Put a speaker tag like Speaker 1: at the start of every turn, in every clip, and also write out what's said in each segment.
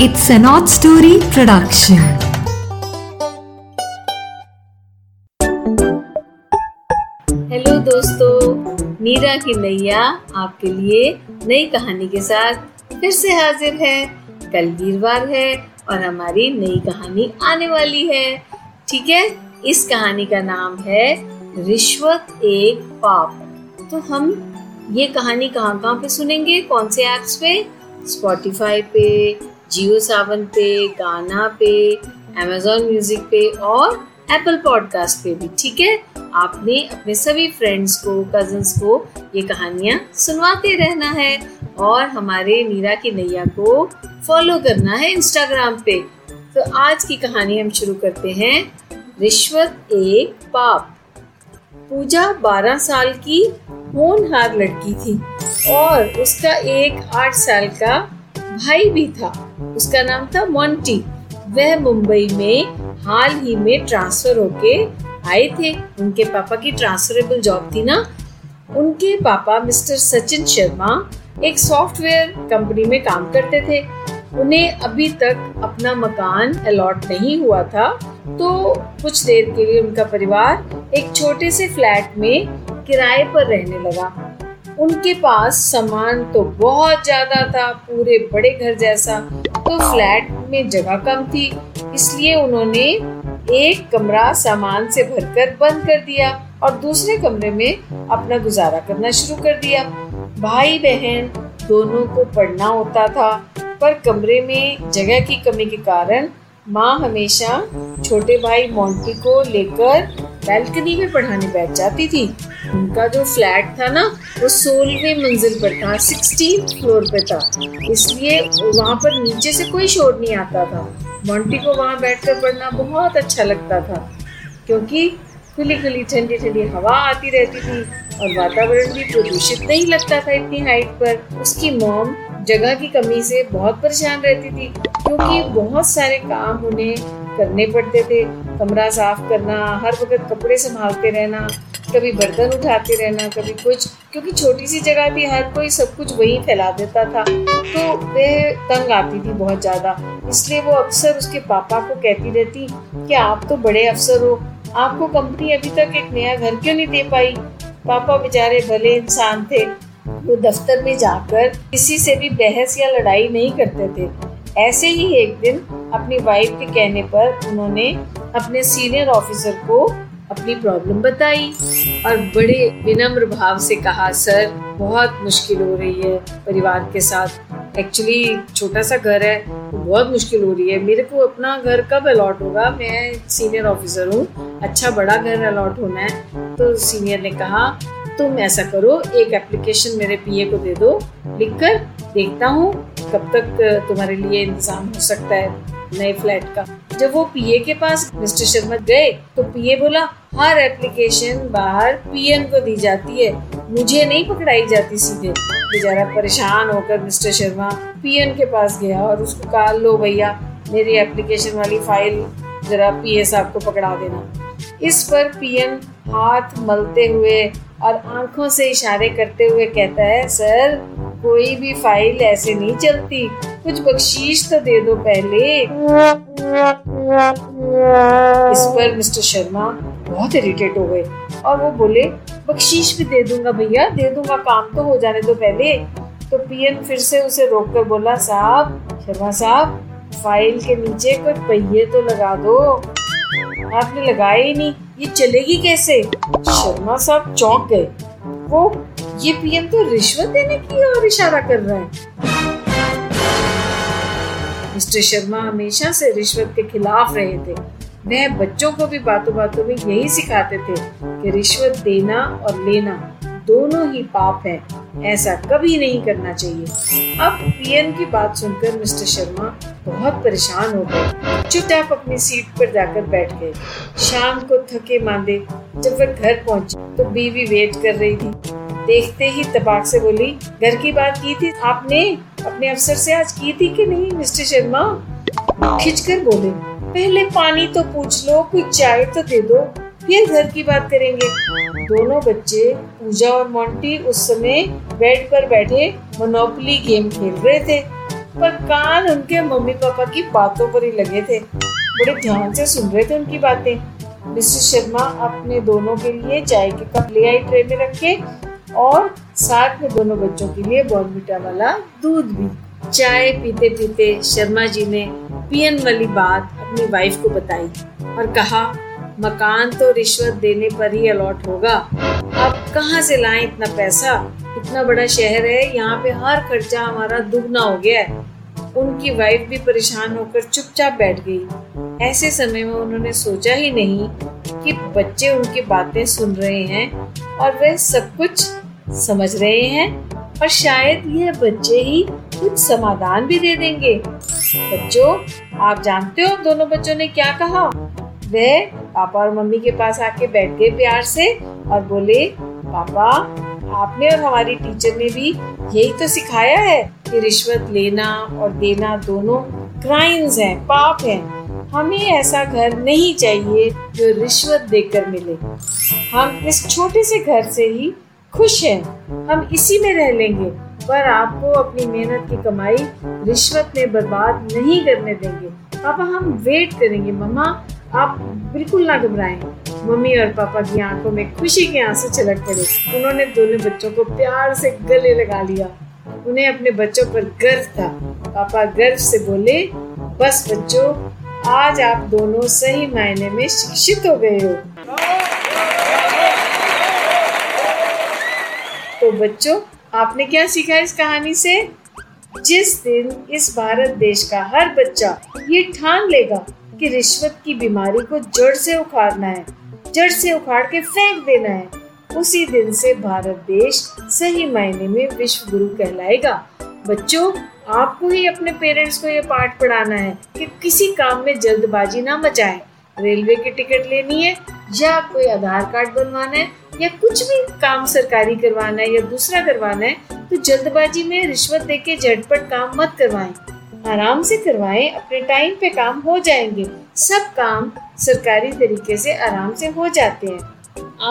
Speaker 1: It's an odd story production.
Speaker 2: Hello दोस्तों, मीरा की नैया आपके लिए नई कहानी के साथ फिर से हाजिर है। कल वीरवार है और हमारी नई कहानी आने वाली है। ठीक है? इस कहानी का नाम है रिश्वत एक पाप। तो हम ये कहानी कहाँ कहाँ पे सुनेंगे? कौन से ऐप्स पे? स्पॉटिफाई पे जियो सावन पे, गाना पे अमेजोन म्यूज़िक पे और एप्पल पॉडकास्ट पे भी, ठीक है? आपने अपने सभी फ्रेंड्स को कजन्स को ये कहानियाँ सुनवाते रहना है और हमारे मीरा की नैया को फॉलो करना है इंस्टाग्राम पे। तो आज की कहानी हम शुरू करते हैं रिश्वत एक पाप। पूजा 12 साल की होनहार लड़की थी और उसका एक आठ साल का भाई भी था। उसका नाम था मोंटी वह मुंबई में हाल ही में ट्रांसफ़र होके आए थे। उनके पापा की ट्रांसफरेबल जॉब थी ना। उनके पापा मिस्टर सचिन शर्मा एक सॉफ्टवेयर कंपनी में काम करते थे। उन्हें अभी तक अपना मकान अलॉट नहीं हुआ था। तो कुछ देर के लिए उनका परिवार एक छोटे से फ्लैट में किराए पर रहने लगा। उनके पास सामान तो बहुत ज़्यादा था, पूरे बड़े घर जैसा। तो फ्लैट में जगह कम थी, इसलिए उन्होंने एक कमरा सामान से भरकर बंद कर दिया और दूसरे कमरे में अपना गुजारा करना शुरू कर दिया। भाई बहन दोनों को पढ़ना होता था, पर कमरे में जगह की कमी के कारण माँ हमेशा छोटे भाई मोंटी को लेकर बैल्कनी में पढ़ाने बैठ जाती थी। उनका जो फ्लैट था ना, वो सोलहवें मंजिल पर था सिक्सटीन फ्लोर पे था। इसलिए वहाँ पर नीचे से कोई शोर नहीं आता था। मोंटी को वहाँ बैठकर पढ़ना बहुत अच्छा लगता था, क्योंकि खुली खुली ठंडी ठंडी हवा आती रहती थी और वातावरण भी प्रदूषित नहीं लगता था इतनी हाइट पर। उसकी मॉम जगह की कमी से बहुत परेशान रहती थी, क्योंकि बहुत सारे काम उन्हें करने पड़ते थे। कमरा साफ़ करना, हर वक्त कपड़े संभालते रहना, कभी बर्तन उठाते रहना, कभी कुछ, क्योंकि छोटी सी जगह थी हर कोई सब कुछ वही फैला देता था। तो वह तंग आती थी बहुत ज़्यादा। इसलिए वो अक्सर उसके पापा को कहती रहती कि आप तो बड़े अफसर हो। आपको कंपनी अभी तक एक नया घर क्यों नहीं दे पाई? पापा बेचारे भले इंसान थे, वो दफ्तर में जाकर किसी से भी बहस या लड़ाई नहीं करते थे। ऐसे ही एक दिन अपनी वाइफ के कहने पर उन्होंने अपने सीनियर ऑफिसर को अपनी प्रॉब्लम बताई और बड़े विनम्र भाव से कहा, सर, बहुत मुश्किल हो रही है परिवार के साथ। एक्चुअली छोटा सा घर है तो बहुत मुश्किल हो रही है। मेरे को अपना घर कब अलॉट होगा? मैं सीनियर ऑफिसर हूँ अच्छा बड़ा घर अलॉट होना है। तो सीनियर ने कहा तुम ऐसा करो, एक एप्लीकेशन मेरे पीए को दे दो, लिखकर देखता हूँ कब तक तुम्हारे लिए इंतज़ाम हो सकता है नए फ्लैट का। जब वो पीए के पास मिस्टर शर्मा गए तो पीए बोला, हर एप्लीकेशन बाहर पीएन को दी जाती है। मुझे नहीं पकड़ाई जाती सीधे। बेचारा परेशान होकर मिस्टर शर्मा पीएम के पास गया और उसको कहा, लो भैया, मेरी एप्लीकेशन वाली फ़ाइल जरा पीए साहब को पकड़ा देना। इस पर पीएन हाथ मलते हुए और आँखों से इशारे करते हुए कहता है, सर, कोई भी फ़ाइल ऐसे नहीं चलती। कुछ बख्शीश तो दे दो पहले। इस पर मिस्टर शर्मा बहुत इरिटेट हो गए और वो बोले, बख्शीश भी दे दूँगा भैया, दे दूँगा। काम तो हो जाने दो पहले। तो पीएन फिर से उसे रोक कर बोला, साहब, शर्मा साहब, फ़ाइल के नीचे कोई पहिए तो लगा दो। आपने लगाया ही नहीं। ये चलेगी कैसे? शर्मा साहब चौंक गए। वो, ये पीएम तो रिश्वत देने की और इशारा कर रहा है। मिस्टर शर्मा हमेशा से रिश्वत के खिलाफ रहे थे। वह बच्चों को भी बातों बातों में यही सिखाते थे कि रिश्वत देना और लेना दोनों ही पाप है। ऐसा कभी नहीं करना चाहिए। अब पीएम की बात सुनकर मिस्टर शर्मा बहुत परेशान हो गए। चुपचाप अपनी सीट पर जाकर बैठ गए। शाम को थके मांदे जब वह घर पहुँचे तो बीवी वेट कर रही थी। देखते ही तबाक से बोली, घर की बात की थी आपने? अपने अफसर से आज की थी कि नहीं, मिस्टर शर्मा? खिंचकर बोले, पहले पानी तो पूछ लो, कुछ चाय तो दे दो, फिर घर की बात करेंगे। दोनों बच्चे पूजा और मोंटी उस समय बेड पर बैठे मोनोपली गेम खेल रहे थे। पर कान उनके मम्मी पापा की बातों पर ही लगे थे। बड़े ध्यान से सुन रहे थे उनकी बातें। मिस्टर शर्मा अपने दोनों के लिए चाय के कप ले आई ट्रे में रखे और साथ में दोनों बच्चों के लिए बॉर्नविटा वाला दूध भी। चाय पीते पीते शर्मा जी ने पियन वाली बात अपनी वाइफ को बताई और कहा, मकान तो रिश्वत देने पर ही अलॉट होगा। कहाँ से लाएँ इतना पैसा? इतना बड़ा शहर है, यहाँ पे हर खर्चा हमारा दुगना हो गया है। उनकी वाइफ भी परेशान होकर चुपचाप बैठ गई। ऐसे समय में उन्होंने सोचा ही नहीं कि बच्चे उनकी बातें सुन रहे हैं और वे सब कुछ समझ रहे हैं और शायद यह बच्चे ही कुछ समाधान भी दे देंगे। बच्चों, आप जानते हो दोनों बच्चों ने क्या कहा? वह पापा और मम्मी के पास आके बैठ गए प्यार से और बोले पापा, आपने और हमारी टीचर ने भी यही तो सिखाया है कि रिश्वत लेना और देना दोनों क्राइम्स हैं, पाप हैं। हमें ऐसा घर नहीं चाहिए जो रिश्वत देकर मिले। हम इस छोटे से घर से ही खुश हैं। हम इसी में रह लेंगे, पर आपको अपनी मेहनत की कमाई रिश्वत में बर्बाद नहीं करने देंगे। पापा, हम वेट करेंगे। मम्मा, आप बिल्कुल ना घबराएँ। मम्मी और पापा की आँखों में खुशी के आँसू छलक पड़े। उन्होंने दोनों बच्चों को प्यार से गले लगा लिया। उन्हें अपने बच्चों पर गर्व था। पापा गर्व से बोले, बस बच्चों, आज आप दोनों सही मायने में शिक्षित हो गए हो। तो बच्चों, आपने क्या सीखा इस कहानी से? जिस दिन इस भारत देश का हर बच्चा ये ठान लेगा कि रिश्वत की बीमारी को जड़ से उखाड़ना है। जड़ से उखाड़ के फेंक देना है। उसी दिन से भारत देश सही मायने में विश्व गुरु कहलाएगा। बच्चों, आपको ही अपने पेरेंट्स को ये पाठ पढ़ाना है कि किसी काम में जल्दबाजी ना मचाएँ। रेलवे की टिकट लेनी है या कोई आधार कार्ड बनवाना है या कुछ भी काम सरकारी करवाना है या दूसरा करवाना है तो जल्दबाजी में रिश्वत देके झटपट काम मत करवाएँ। आराम से करवाएँ, अपने टाइम पे काम हो जाएँगे। सब काम सरकारी तरीके से आराम से हो जाते हैं।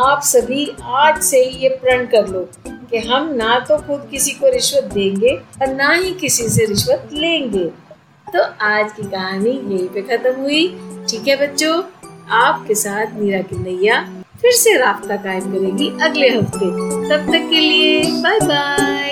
Speaker 2: आप सभी आज से ये प्रण कर लो कि हम ना तो खुद किसी को रिश्वत देंगे और ना ही किसी से रिश्वत लेंगे। तो आज की कहानी यही पे खत्म हुई। ठीक है बच्चों? आपके साथ मीरा की नैया फिर से रास्ता कायम करेगी अगले हफ़्ते। तब तक के लिए बाय बाय